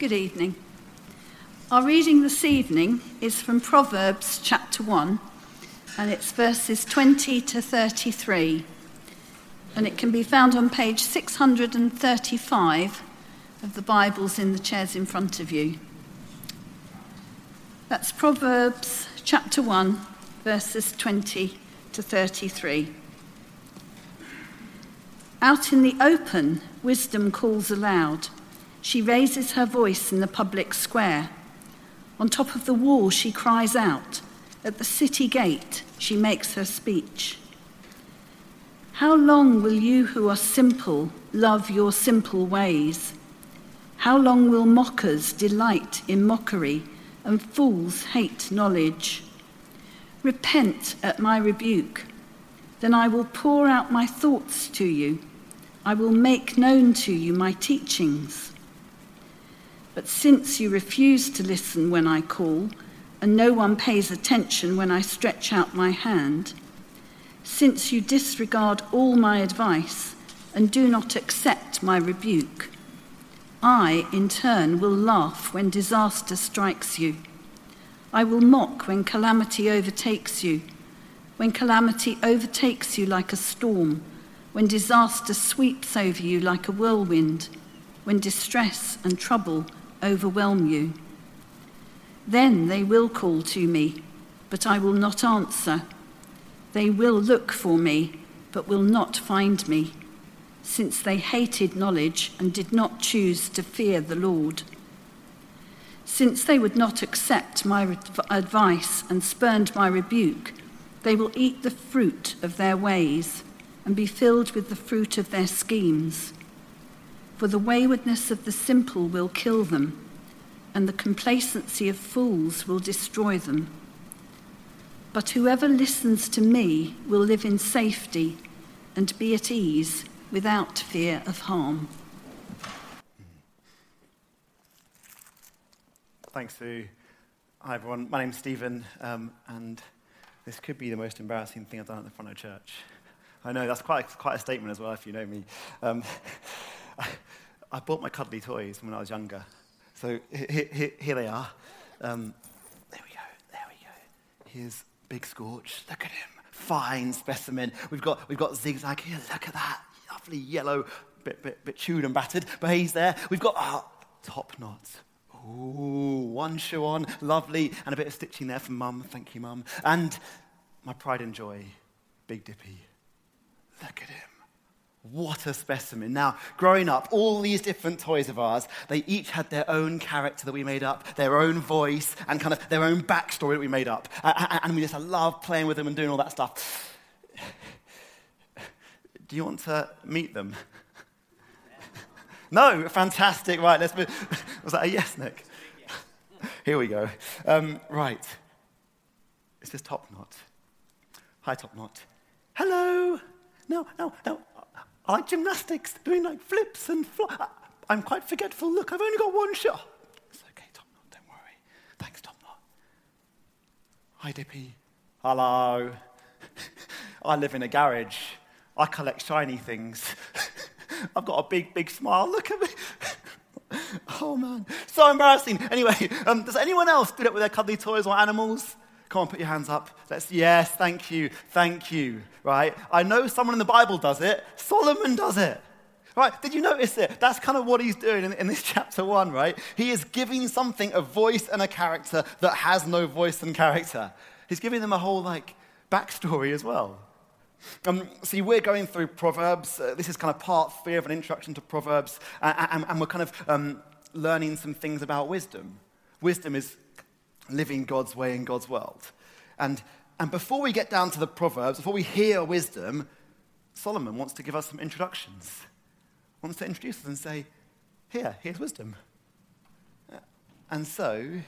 Good evening. Our reading this evening is from Proverbs chapter 1, and it's verses 20 to 33. And it can be found on page 635 of the Bibles in the chairs in front of you. That's Proverbs chapter 1, verses 20 to 33. Out in the open, wisdom calls aloud. She raises her voice in the public square. On top of the wall, she cries out. At the city gate, she makes her speech. How long will you who are simple love your simple ways? How long will mockers delight in mockery and fools hate knowledge? Repent at my rebuke, then I will pour out my thoughts to you. I will make known to you my teachings. But since you refuse to listen when I call, and no one pays attention when I stretch out my hand, since you disregard all my advice and do not accept my rebuke, I, in turn, will laugh when disaster strikes you. I will mock when calamity overtakes you, when calamity overtakes you like a storm, when disaster sweeps over you like a whirlwind, when distress and trouble overwhelm you. Then they will call to me, but I will not answer. They will look for me, but will not find me, since they hated knowledge and did not choose to fear the Lord. Since they would not accept my advice and spurned my rebuke, they will eat the fruit of their ways and be filled with the fruit of their schemes for the waywardness of the simple will kill them, and the complacency of fools will destroy them. But whoever listens to me will live in safety and be at ease without fear of harm. Thanks, Sue. Hi, everyone. My name's Stephen, um, and this could be the most embarrassing thing I've done at the front of church. I know that's quite, quite a statement as well, if you know me. Um, I bought my cuddly toys when I was younger. So here, here, here they are. Um, there we go. There we go. Here's Big Scorch. Look at him. Fine specimen. We've got, we've got Zigzag here. Look at that. Lovely yellow, bit, bit, bit chewed and battered, but he's there. We've got our top knots. Ooh, one shoe on, lovely, and a bit of stitching there from mum. Thank you, mum. And my pride and joy, Big Dippy. Look at him. What a specimen. Now, growing up, all these different toys of ours, they each had their own character that we made up, their own voice, and kind of their own backstory that we made up. And we just love playing with them and doing all that stuff. Do you want to meet them? no, fantastic. Right, let's move. Was that a yes, Nick? Here we go. Um, right. Is this Top Knot? Hi, Top Knot. Hello. No, no, no. I like gymnastics, doing like flips and. I'm quite forgetful. Look, I've only got one shot. It's okay, Top Knot, don't worry. Thanks, Top Knot. Hi, Dippy. Hello. I live in a garage. I collect shiny things. I've got a big, big smile. Look at me. oh, man. So embarrassing. Anyway, um, does anyone else do that with their cuddly toys or animals? Come on, put your hands up. Let's, yes, thank you, thank you, right? I know someone in the Bible does it. Solomon does it. Right? Did you notice it? That's kind of what he's doing in, in, this chapter one, right? He is giving something a voice and a character that has no voice and character. He's giving them a whole, like, backstory as well. Um, see, we're going through Proverbs. Uh, this is kind of part three of an introduction to Proverbs, and, and, and we're kind of um, learning some things about wisdom. Wisdom is living God's way in God's world. And, and before we get down to the Proverbs, before we hear wisdom, Solomon wants to give us some introductions. Wants to introduce us and say, Here, here's wisdom. Uh, and so,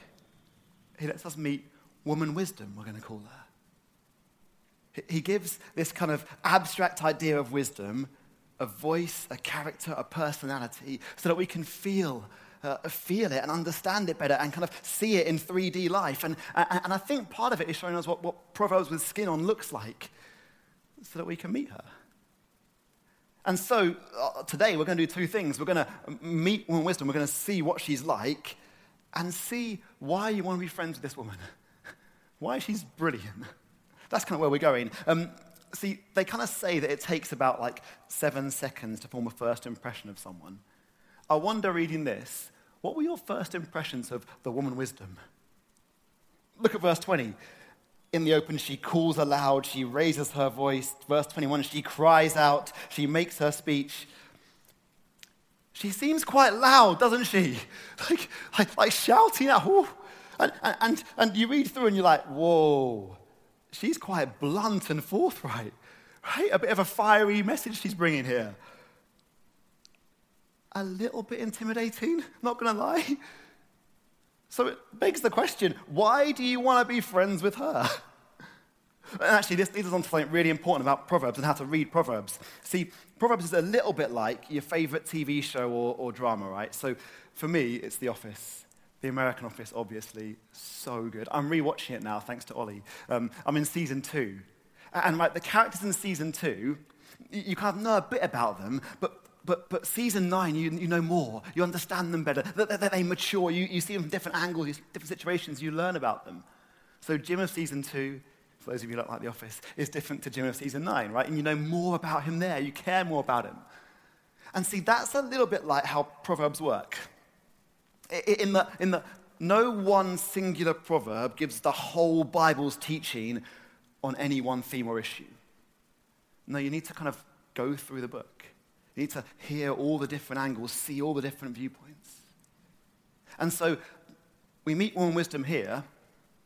he lets us meet woman wisdom, we're going to call her. He gives this kind of abstract idea of wisdom a voice, a character, a personality, so that we can feel uh, feel it and understand it better and kind of see it in 3D life. And, and, I think part of it is showing us what, what Proverbs with skin on looks like so that we can meet her. And so uh, today we're going to do two things. We're going to meet woman wisdom, we're going to see what she's like, and see why you want to be friends with this woman. why she's brilliant. That's kind of where we're going. Um, see, they kind of say that it takes about like seven seconds to form a first impression of someone. I wonder, reading this, what were your first impressions of the woman wisdom? Look at verse 20. In the open, she calls aloud, she raises her voice. Verse 21, she cries out, she makes her speech. She seems quite loud, doesn't she? Like, like, like shouting out. And, and, and you read through and you're like, whoa, she's quite blunt and forthright, right? A bit of a fiery message she's bringing here. A little bit intimidating, not to lie. So it begs the question why do you want to be friends with her? And actually, this leads us on to something really important about Proverbs and how to read Proverbs. See, Proverbs is a little bit like your favorite TV show or, or drama, right? So for me, it's The Office. The American Office, obviously, so good. I'm rewatching it now, thanks to Ollie. Um, I'm in season two. And right, the characters in season two, you kind of know a bit about them, but but, but season nine, you, you know more. You understand them better. They, mature. You, you see them from different angles, different situations. You learn about them. So, Jim of season two, for those of you who don't like The Office, is different to Jim of season nine, right? And you know more about him there. You care more about him. And see, that's a little bit like how Proverbs work. In the, in the, no one singular proverb gives the whole Bible's teaching on any one theme or issue. No, you need to kind of go through the book. You need to hear all the different angles, see all the different viewpoints. And so we meet woman wisdom here,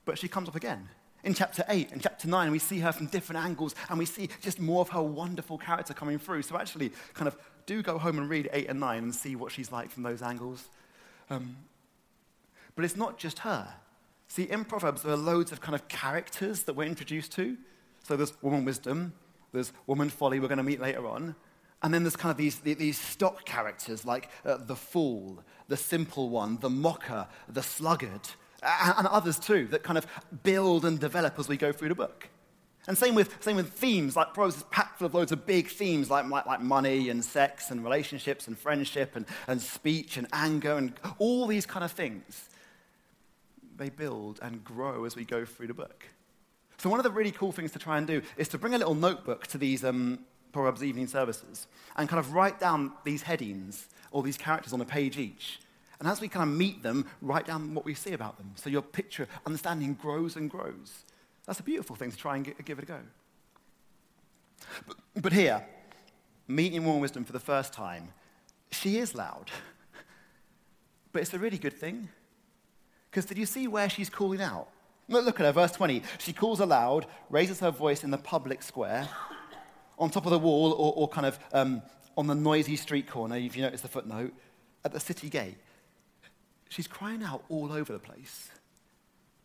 but she comes up again. In chapter 8 and chapter 9, we see her from different angles and we see just more of her wonderful character coming through. So, actually, kind of do go home and read 8 and 9 and see what she's like from those angles. Um, but it's not just her. See, in Proverbs, there are loads of kind of characters that we're introduced to. So, there's woman wisdom, there's woman folly, we're going to meet later on. And then there's kind of these, these stock characters like uh, the fool, the simple one, the mocker, the sluggard, and, others too that kind of build and develop as we go through the book. And same with, same with themes, like Proverbs is packed full of loads of big themes like, like, like money and sex and relationships and friendship and, and speech and anger and all these kind of things. They build and grow as we go through the book. So, one of the really cool things to try and do is to bring a little notebook to these, um, Proverbs evening services and kind of write down these headings or these characters on a page each. And as we kind of meet them, write down what we see about them. So your picture, understanding grows and grows. That's a beautiful thing to try and give it a go. But, but here, meeting Woman Wisdom for the first time, she is loud. But it's a really good thing. Because did you see where she's calling out? Look at her, verse 20. She calls aloud, raises her voice in the public square on top of the wall or, or kind of um, on the noisy street corner, if you notice the footnote, at the city gate. She's crying out all over the place.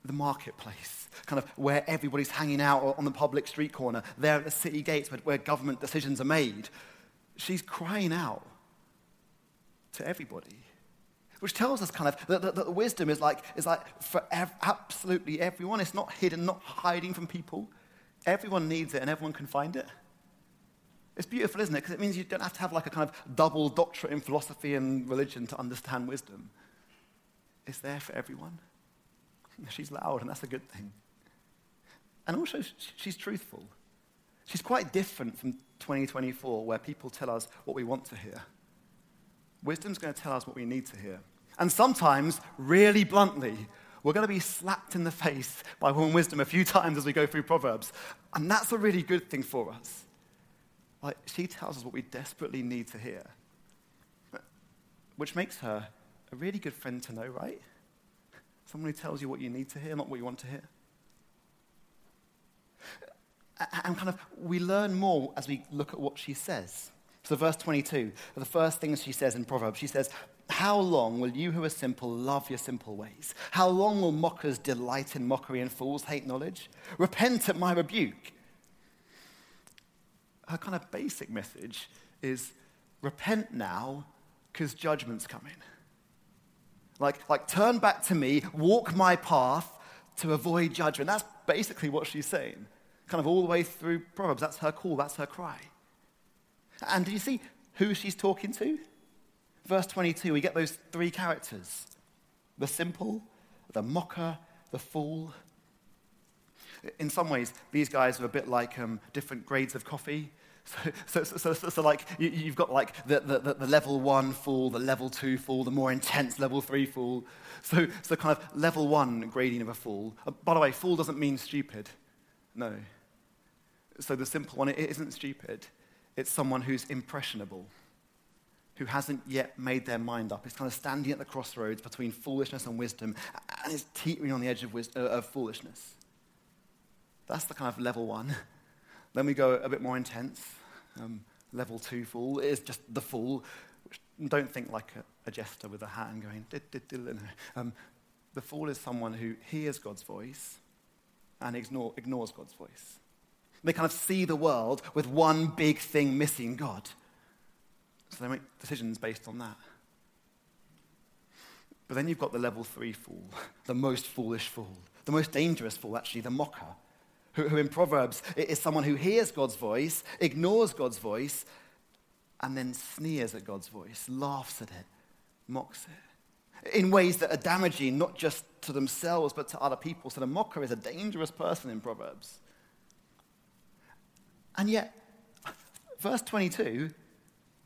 The marketplace, kind of where everybody's hanging out on the public street corner, there at the city gates where, government decisions are made. She's crying out to everybody which tells us kind of that, that, that, wisdom is like, is like for ev- absolutely everyone. It's not hidden, not hiding from people. Everyone needs it and everyone can find it. It's beautiful, isn't it? Because it means you don't have to have like a kind of double doctorate in philosophy and religion to understand wisdom. It's there for everyone. She's loud, and that's a good thing. And also, she's truthful. She's quite different from 2024, where people tell us what we want to hear. Wisdom's going to tell us what we need to hear. And sometimes, really bluntly, we're going to be slapped in the face by woman wisdom a few times as we go through Proverbs. And that's a really good thing for us. Like, she tells us what we desperately need to hear, which makes her a really good friend to know, right? Someone who tells you what you need to hear, not what you want to hear. And kind of, we learn more as we look at what she says. So, verse 22, the first things she says in Proverbs, she says, How long will you who are simple love your simple ways? How long will mockers delight in mockery and fools hate knowledge? Repent at my rebuke her kind of basic message is repent now because judgment's coming. Like, like, turn back to me, walk my path to avoid judgment. That's basically what she's saying. Kind of all the way through Proverbs. That's her call, that's her cry. And do you see who she's talking to? Verse 22, we get those three characters the simple, the mocker, the fool. In some ways, these guys are a bit like um, different grades of coffee. So, so, so, so, so like you, have got like the, the, the, level one fool, the level two fool, the more intense level three fool. So, so kind of level one grading of a fool. Uh, by the way, fool doesn't mean stupid. No. So the simple one, it isn't stupid. It's someone who's impressionable who hasn't yet made their mind up, It's kind of standing at the crossroads between foolishness and wisdom and is teetering on the edge of, uh, of foolishness. That's the kind of level one. Then we go a bit more intense. Um, level two fool is just the fool. Don't think like a, a jester with a hat and going, um, the fool is someone who hears God's voice and ignore, ignores God's voice. They kind of see the world with one big thing missing God. So they make decisions based on that. But then you've got the level three fool, the most foolish fool, the most dangerous fool, actually, the mocker, who, who in Proverbs is someone who hears God's voice, ignores God's voice, and then sneers at God's voice, laughs at it, mocks it, in ways that are damaging not just to themselves but to other people. So the mocker is a dangerous person in Proverbs. And yet, verse 22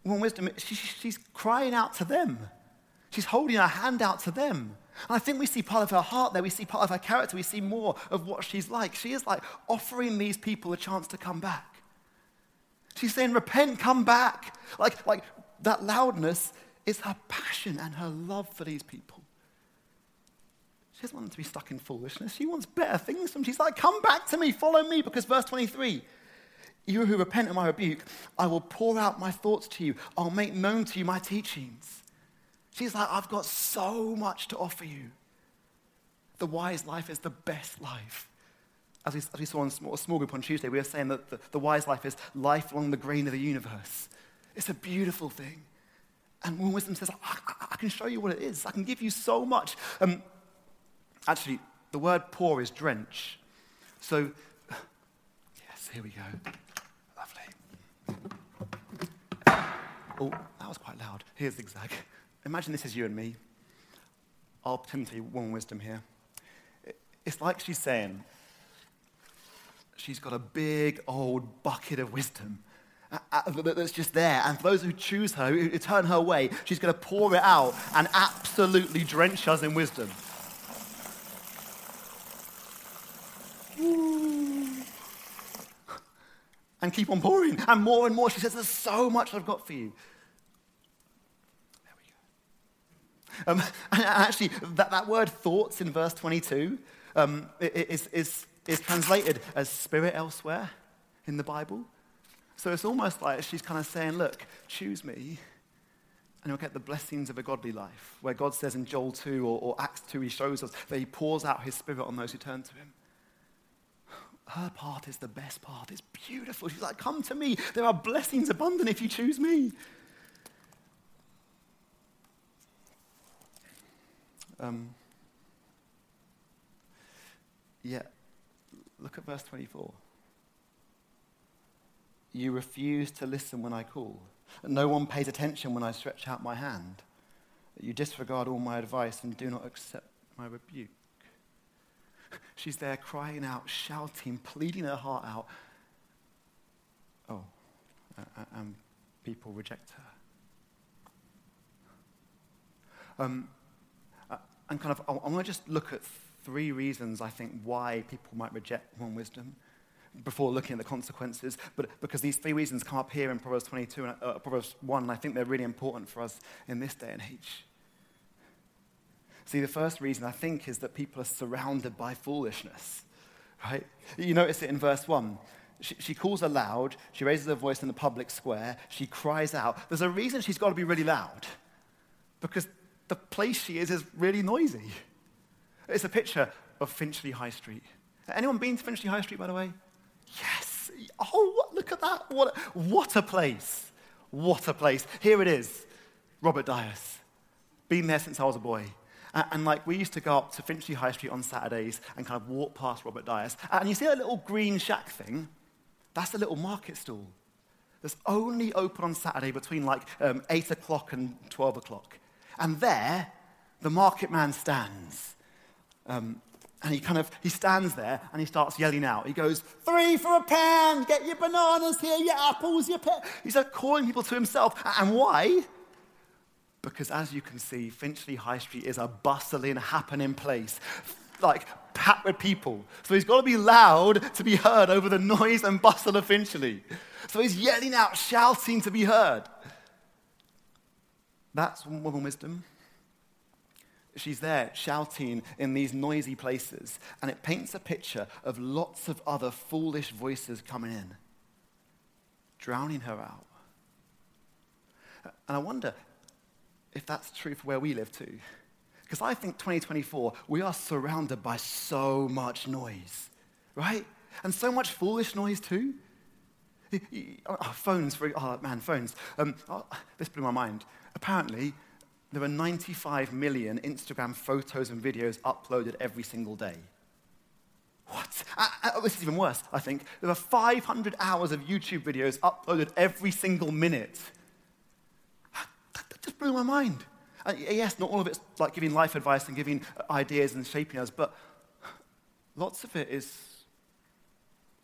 when wisdom, she, she's crying out to them. She's holding her hand out to them. And I think we see part of her heart there. We see part of her character. We see more of what she's like. She is like offering these people a chance to come back. She's saying, Repent, come back. Like, like that loudness is her passion and her love for these people. She doesn't want them to be stuck in foolishness. She wants better things from them. She's like, Come back to me, follow me. Because verse 23 you who repent of my rebuke, I will pour out my thoughts to you. I'll make known to you my teachings. She's like, I've got so much to offer you. The wise life is the best life. As we, as we saw in a small group on Tuesday, we were saying that the, the wise life is life along the grain of the universe. It's a beautiful thing. And when wisdom says, I, I, I, can show you what it is, I can give you so much. Um, actually, the word pour is drench. So, yes, here we go. Lovely. Oh, that was quite loud. Here's zigzag. Imagine this is you and me. I'll pretend to be woman wisdom here. It's like she's saying, she's got a big old bucket of wisdom uh, uh, that's just there. And for those who choose her, who turn her way, she's going to pour it out and absolutely drench us in wisdom. and keep on pouring. And more and more, she says, There's so much I've got for you. There we go. Um, and actually, that, that word thoughts in verse 22 um, is, is, is translated as spirit elsewhere in the Bible. So it's almost like she's kind of saying, Look, choose me, and you'll get the blessings of a godly life. Where God says in Joel 2 or, or Acts 2, he shows us that he pours out his spirit on those who turn to him her part is the best part. It's beautiful. She's like, Come to me. There are blessings abundant if you choose me. Um, yeah, look at verse 24. You refuse to listen when I call. No one pays attention when I stretch out my hand. You disregard all my advice and do not accept my rebuke. She's there crying out, shouting, pleading her heart out. Oh, and people reject her. Um, and kind of, I, want to just look at three reasons I think why people might reject woman wisdom before looking at the consequences. But because these three reasons come up here in Proverbs 22 and uh, Proverbs 1, and I think they're really important for us in this day and age. See, the first reason I think is that people are surrounded by foolishness, right? You notice it in verse 1. She, she, calls aloud, she raises her voice in the public square, she cries out. There's a reason she's got to be really loud, because the place she is is really noisy. It's a picture of Finchley High Street. Anyone been to Finchley High Street, by the way? Yes. Oh, look at that. What, what a place. What a place. Here it is Robert Dyas. Been there since I was a boy. And, like we used to go up to Finchley High Street on Saturdays and kind of walk past Robert Dyas. And you see that little green shack thing? That's a little market stall. that's only open on Saturday between like um, 8 o'clock and 12 o'clock. And there, the market man stands. Um, and he kind of he stands there and he starts yelling out. He goes, Three for a pound, get your bananas here, your apples, your pe-. He's like calling people to himself. And why? Because as you can see, Finchley High Street is a bustling, happening place. Like packed with people. So he's got to be loud to be heard over the noise and bustle of Finchley. So he's yelling out, shouting to be heard. That's woman wisdom. She's there shouting in these noisy places, and it paints a picture of lots of other foolish voices coming in, drowning her out. And I wonder if that's true for where we live too. Because I think 2024, we are surrounded by so much noise, right? And so much foolish noise too. Oh, phones, oh man, phones. Um, oh, this blew my mind. Apparently, there are 95 million Instagram photos and videos uploaded every single day. What? Uh, uh, this is even worse, I think. There are 500 hours of YouTube videos uploaded every single minute. That, that just blew my mind. Uh, yes, not all of it's like giving life advice and giving ideas and shaping us, but lots of it is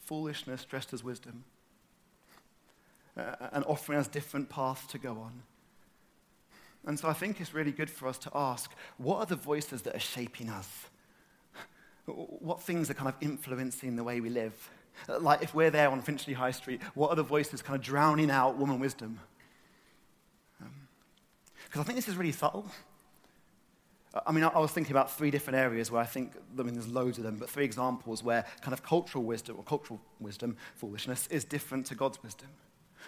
foolishness dressed as wisdom uh, and offering us different paths to go on. And so I think it's really good for us to ask what are the voices that are shaping us? What things are kind of influencing the way we live? Like if we're there on Finchley High Street, what are the voices kind of drowning out woman wisdom? Um, because I think this is really subtle. I mean, I was thinking about three different areas where I think, I mean, there's loads of them, but three examples where kind of cultural wisdom or cultural wisdom, foolishness, is different to God's wisdom.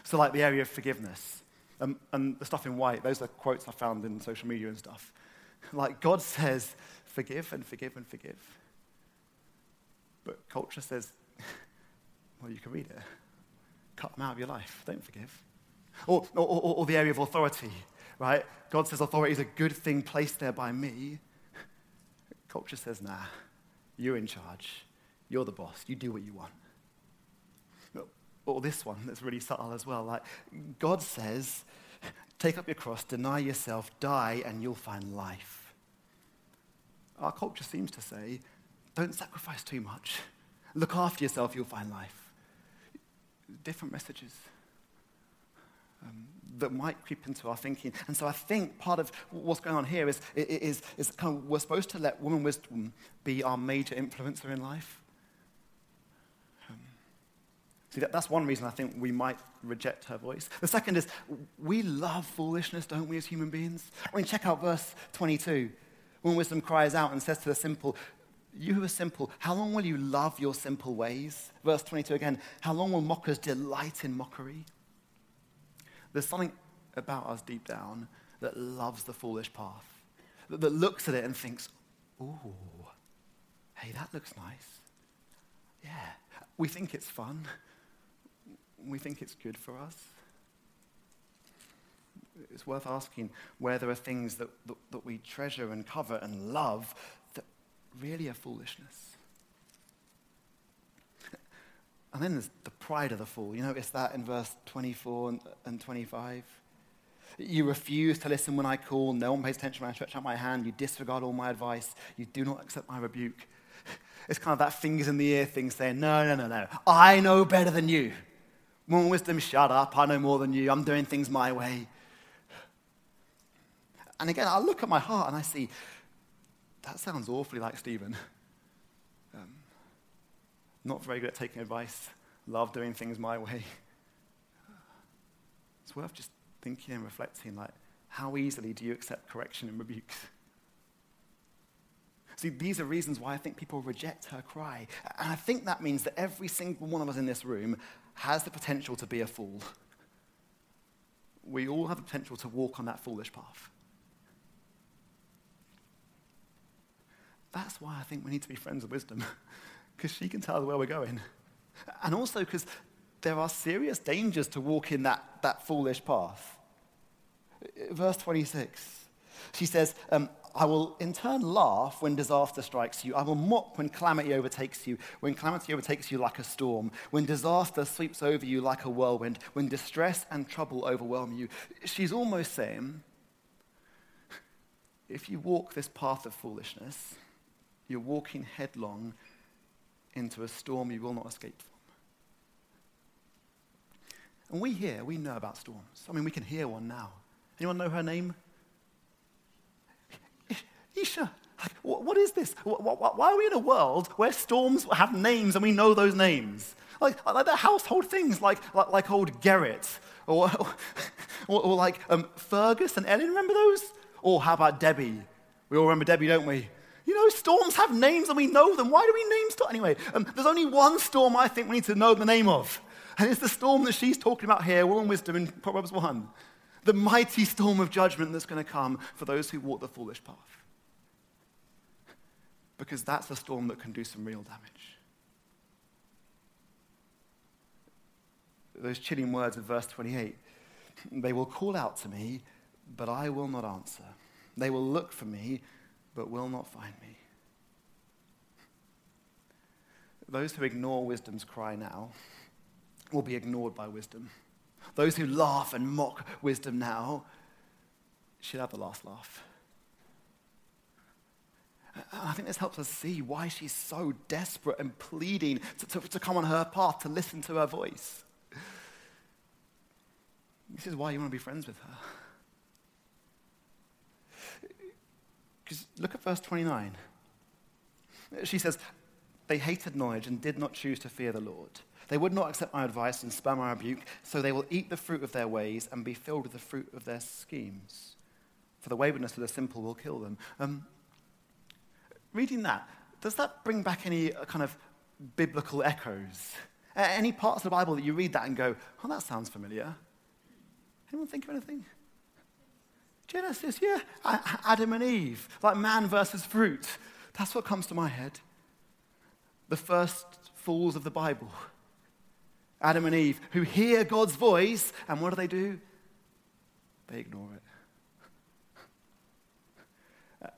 So, like the area of forgiveness. Um, and the stuff in white, those are quotes I found in social media and stuff. Like, God says, forgive and forgive and forgive. But culture says, well, you can read it. Cut them out of your life. Don't forgive. Or, or, or, or the area of authority right? God says authority is a good thing placed there by me. Culture says, nah, you're in charge. You're the boss. You do what you want. Or this one that's really subtle as well. Like, God says, take up your cross, deny yourself, die, and you'll find life. Our culture seems to say, don't sacrifice too much. Look after yourself, you'll find life. Different messages. Um, that might creep into our thinking. And so I think part of what's going on here is, is, is kind of we're supposed to let woman wisdom be our major influencer in life. See, that, that's one reason I think we might reject her voice. The second is we love foolishness, don't we, as human beings? I mean, check out verse 22. Woman wisdom cries out and says to the simple, you who are simple, how long will you love your simple ways? Verse 22 again, how long will mockers delight in mockery? There's something about us deep down that loves the foolish path, that, that looks at it and thinks, ooh, hey, that looks nice. Yeah. We think it's fun. We think it's good for us. It's worth asking where there are things that, that, that we treasure and cover and love that really are foolishness. And then there's the pride of the fool. You notice that in verse 24 and 25? You refuse to listen when I call. No one pays attention when I stretch out my hand. You disregard all my advice. You do not accept my rebuke. It's kind of that fingers in the ear thing saying, No, no, no, no. I know better than you. More wisdom, shut up. I know more than you. I'm doing things my way. And again, I look at my heart and I see, that sounds awfully like Stephen. Um, not very good at taking advice, love doing things my way. It's worth just thinking and reflecting like, how easily do you accept correction and rebukes? See, these are reasons why I think people reject her cry. And I think that means that every single one of us in this room has the potential to be a fool. We all have the potential to walk on that foolish path. That's why I think we need to be friends of wisdom. because she can tell us where we're going. And also because there are serious dangers to walking that, that foolish path. Verse 26, she says, um, I will in turn laugh when disaster strikes you. I will mock when calamity overtakes you, when calamity overtakes you like a storm, when disaster sweeps over you like a whirlwind, when distress and trouble overwhelm you. She's almost saying, if you walk this path of foolishness, you're walking headlong into a storm you will not escape from. And we here, we know about storms. I mean, we can hear one now. Anyone know her name? Isha. What is this? Why are we in a world where storms have names and we know those names? Like, like they're household things, like, like, like old Gerrit, or, or, or like um, Fergus and Ellen, remember those? Or how about Debi? We all remember Debi, don't we? You know, storms have names and we know them. Why do we name storms? Anyway, um, there's only one storm I think we need to know the name of. And it's the storm that she's talking about here, Woman Wisdom in Proverbs 1. The mighty storm of judgment that's going to come for those who walk the foolish path because that's a storm that can do some real damage. Those chilling words of verse 28 they will call out to me, but I will not answer. They will look for me, but will not find me. Those who ignore wisdom's cry now will be ignored by wisdom. Those who laugh and mock wisdom now should have the last laugh. I think this helps us see why she's so desperate and pleading to, to, to come on her path, to listen to her voice. This is why you want to be friends with her. Because look at verse 29. She says, They hated knowledge and did not choose to fear the Lord. They would not accept my advice and spare my rebuke, so they will eat the fruit of their ways and be filled with the fruit of their schemes. For the waywardness of the simple will kill them. Um, reading that, does that bring back any uh, kind of biblical echoes? Any parts of the Bible that you read that and go, oh, that sounds familiar? Anyone think of anything? Genesis, yeah. Adam and Eve, like man versus fruit. That's what comes to my head. The first fools of the Bible. Adam and Eve, who hear God's voice, and what do they do? They ignore it.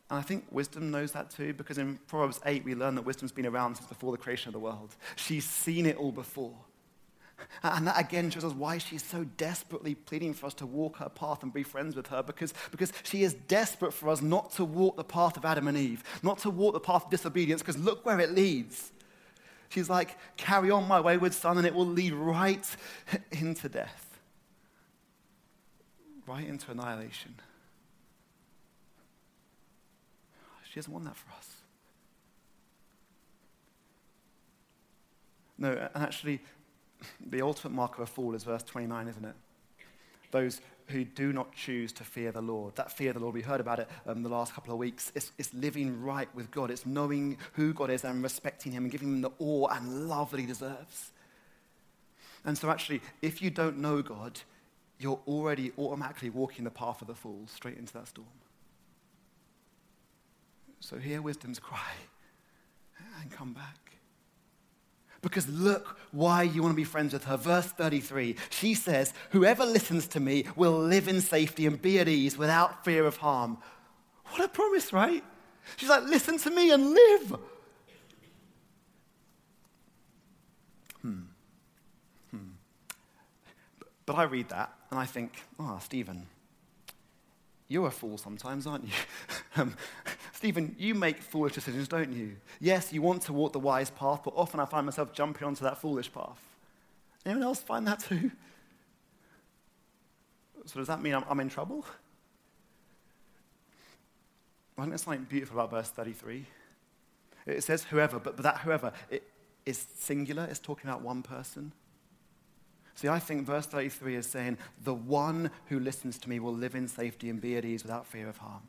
And I think wisdom knows that too, because in Proverbs 8, we learn that wisdom's been around since before the creation of the world. She's seen it all before. And that again shows us why she's so desperately pleading for us to walk her path and be friends with her, because, because she is desperate for us not to walk the path of Adam and Eve, not to walk the path of disobedience, because look where it leads. She's like, carry on, my wayward son, and it will lead right into death, right into annihilation. She doesn't want that for us. No, and actually, the ultimate mark of a fool is verse 29, isn't it? Those who do not choose to fear the Lord. That fear the Lord, we heard about it um, the last couple of weeks. It's, it's living right with God. It's knowing who God is and respecting Him and giving Him the awe and love that He deserves. And so, actually, if you don't know God, you're already automatically walking the path of the fool straight into that storm. So hear wisdom's cry and come back. Because look why you want to be friends with her. Verse 33, she says, Whoever listens to me will live in safety and be at ease without fear of harm. What a promise, right? She's like, Listen to me and live. Hmm. Hmm. But I read that and I think, Ah, oh, Stephen, you're a fool sometimes, aren't you? um, Stephen, you make foolish decisions, don't you? Yes, you want to walk the wise path, but often I find myself jumping onto that foolish path. Anyone else find that too? So does that mean I'm, I'm in trouble? I think there's something beautiful about verse 33. It says whoever, but, but that whoever it is singular, it's talking about one person. See, I think verse 33 is saying, The one who listens to me will live in safety and be at ease without fear of harm.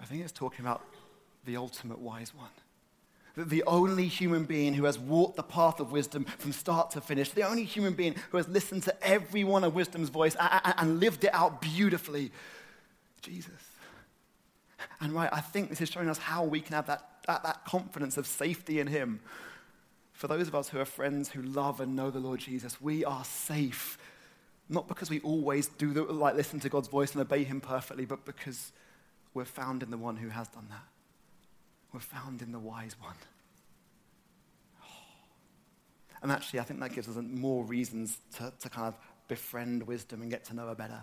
I think it's talking about the ultimate wise one. The only human being who has walked the path of wisdom from start to finish, the only human being who has listened to every one of wisdom's voice and lived it out beautifully, Jesus. And right, I think this is showing us how we can have that, that, that confidence of safety in Him for those of us who are friends who love and know the Lord Jesus, we are safe. Not because we always do the, like listen to God's voice and obey Him perfectly, but because we're found in the one who has done that. We're found in the wise one. Oh. And actually, I think that gives us more reasons to, to kind of befriend wisdom and get to know her better.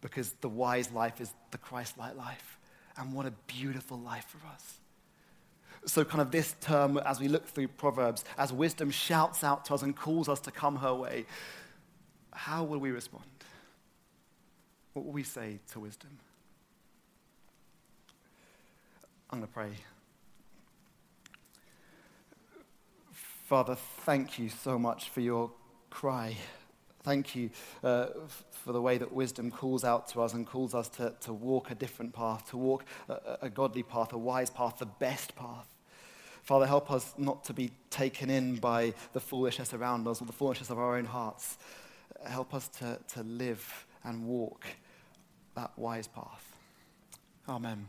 Because the wise life is the Christ like life. And what a beautiful life for us. So, kind of this term, as we look through Proverbs, as wisdom shouts out to us and calls us to come her way, how will we respond? What will we say to wisdom? I'm going to pray. Father, thank you so much for your cry. Thank you uh, for the way that wisdom calls out to us and calls us to, to walk a different path, to walk a, a godly path, a wise path, the best path. Father, help us not to be taken in by the foolishness around us or the foolishness of our own hearts. Help us to, to live and walk that wise path. Amen.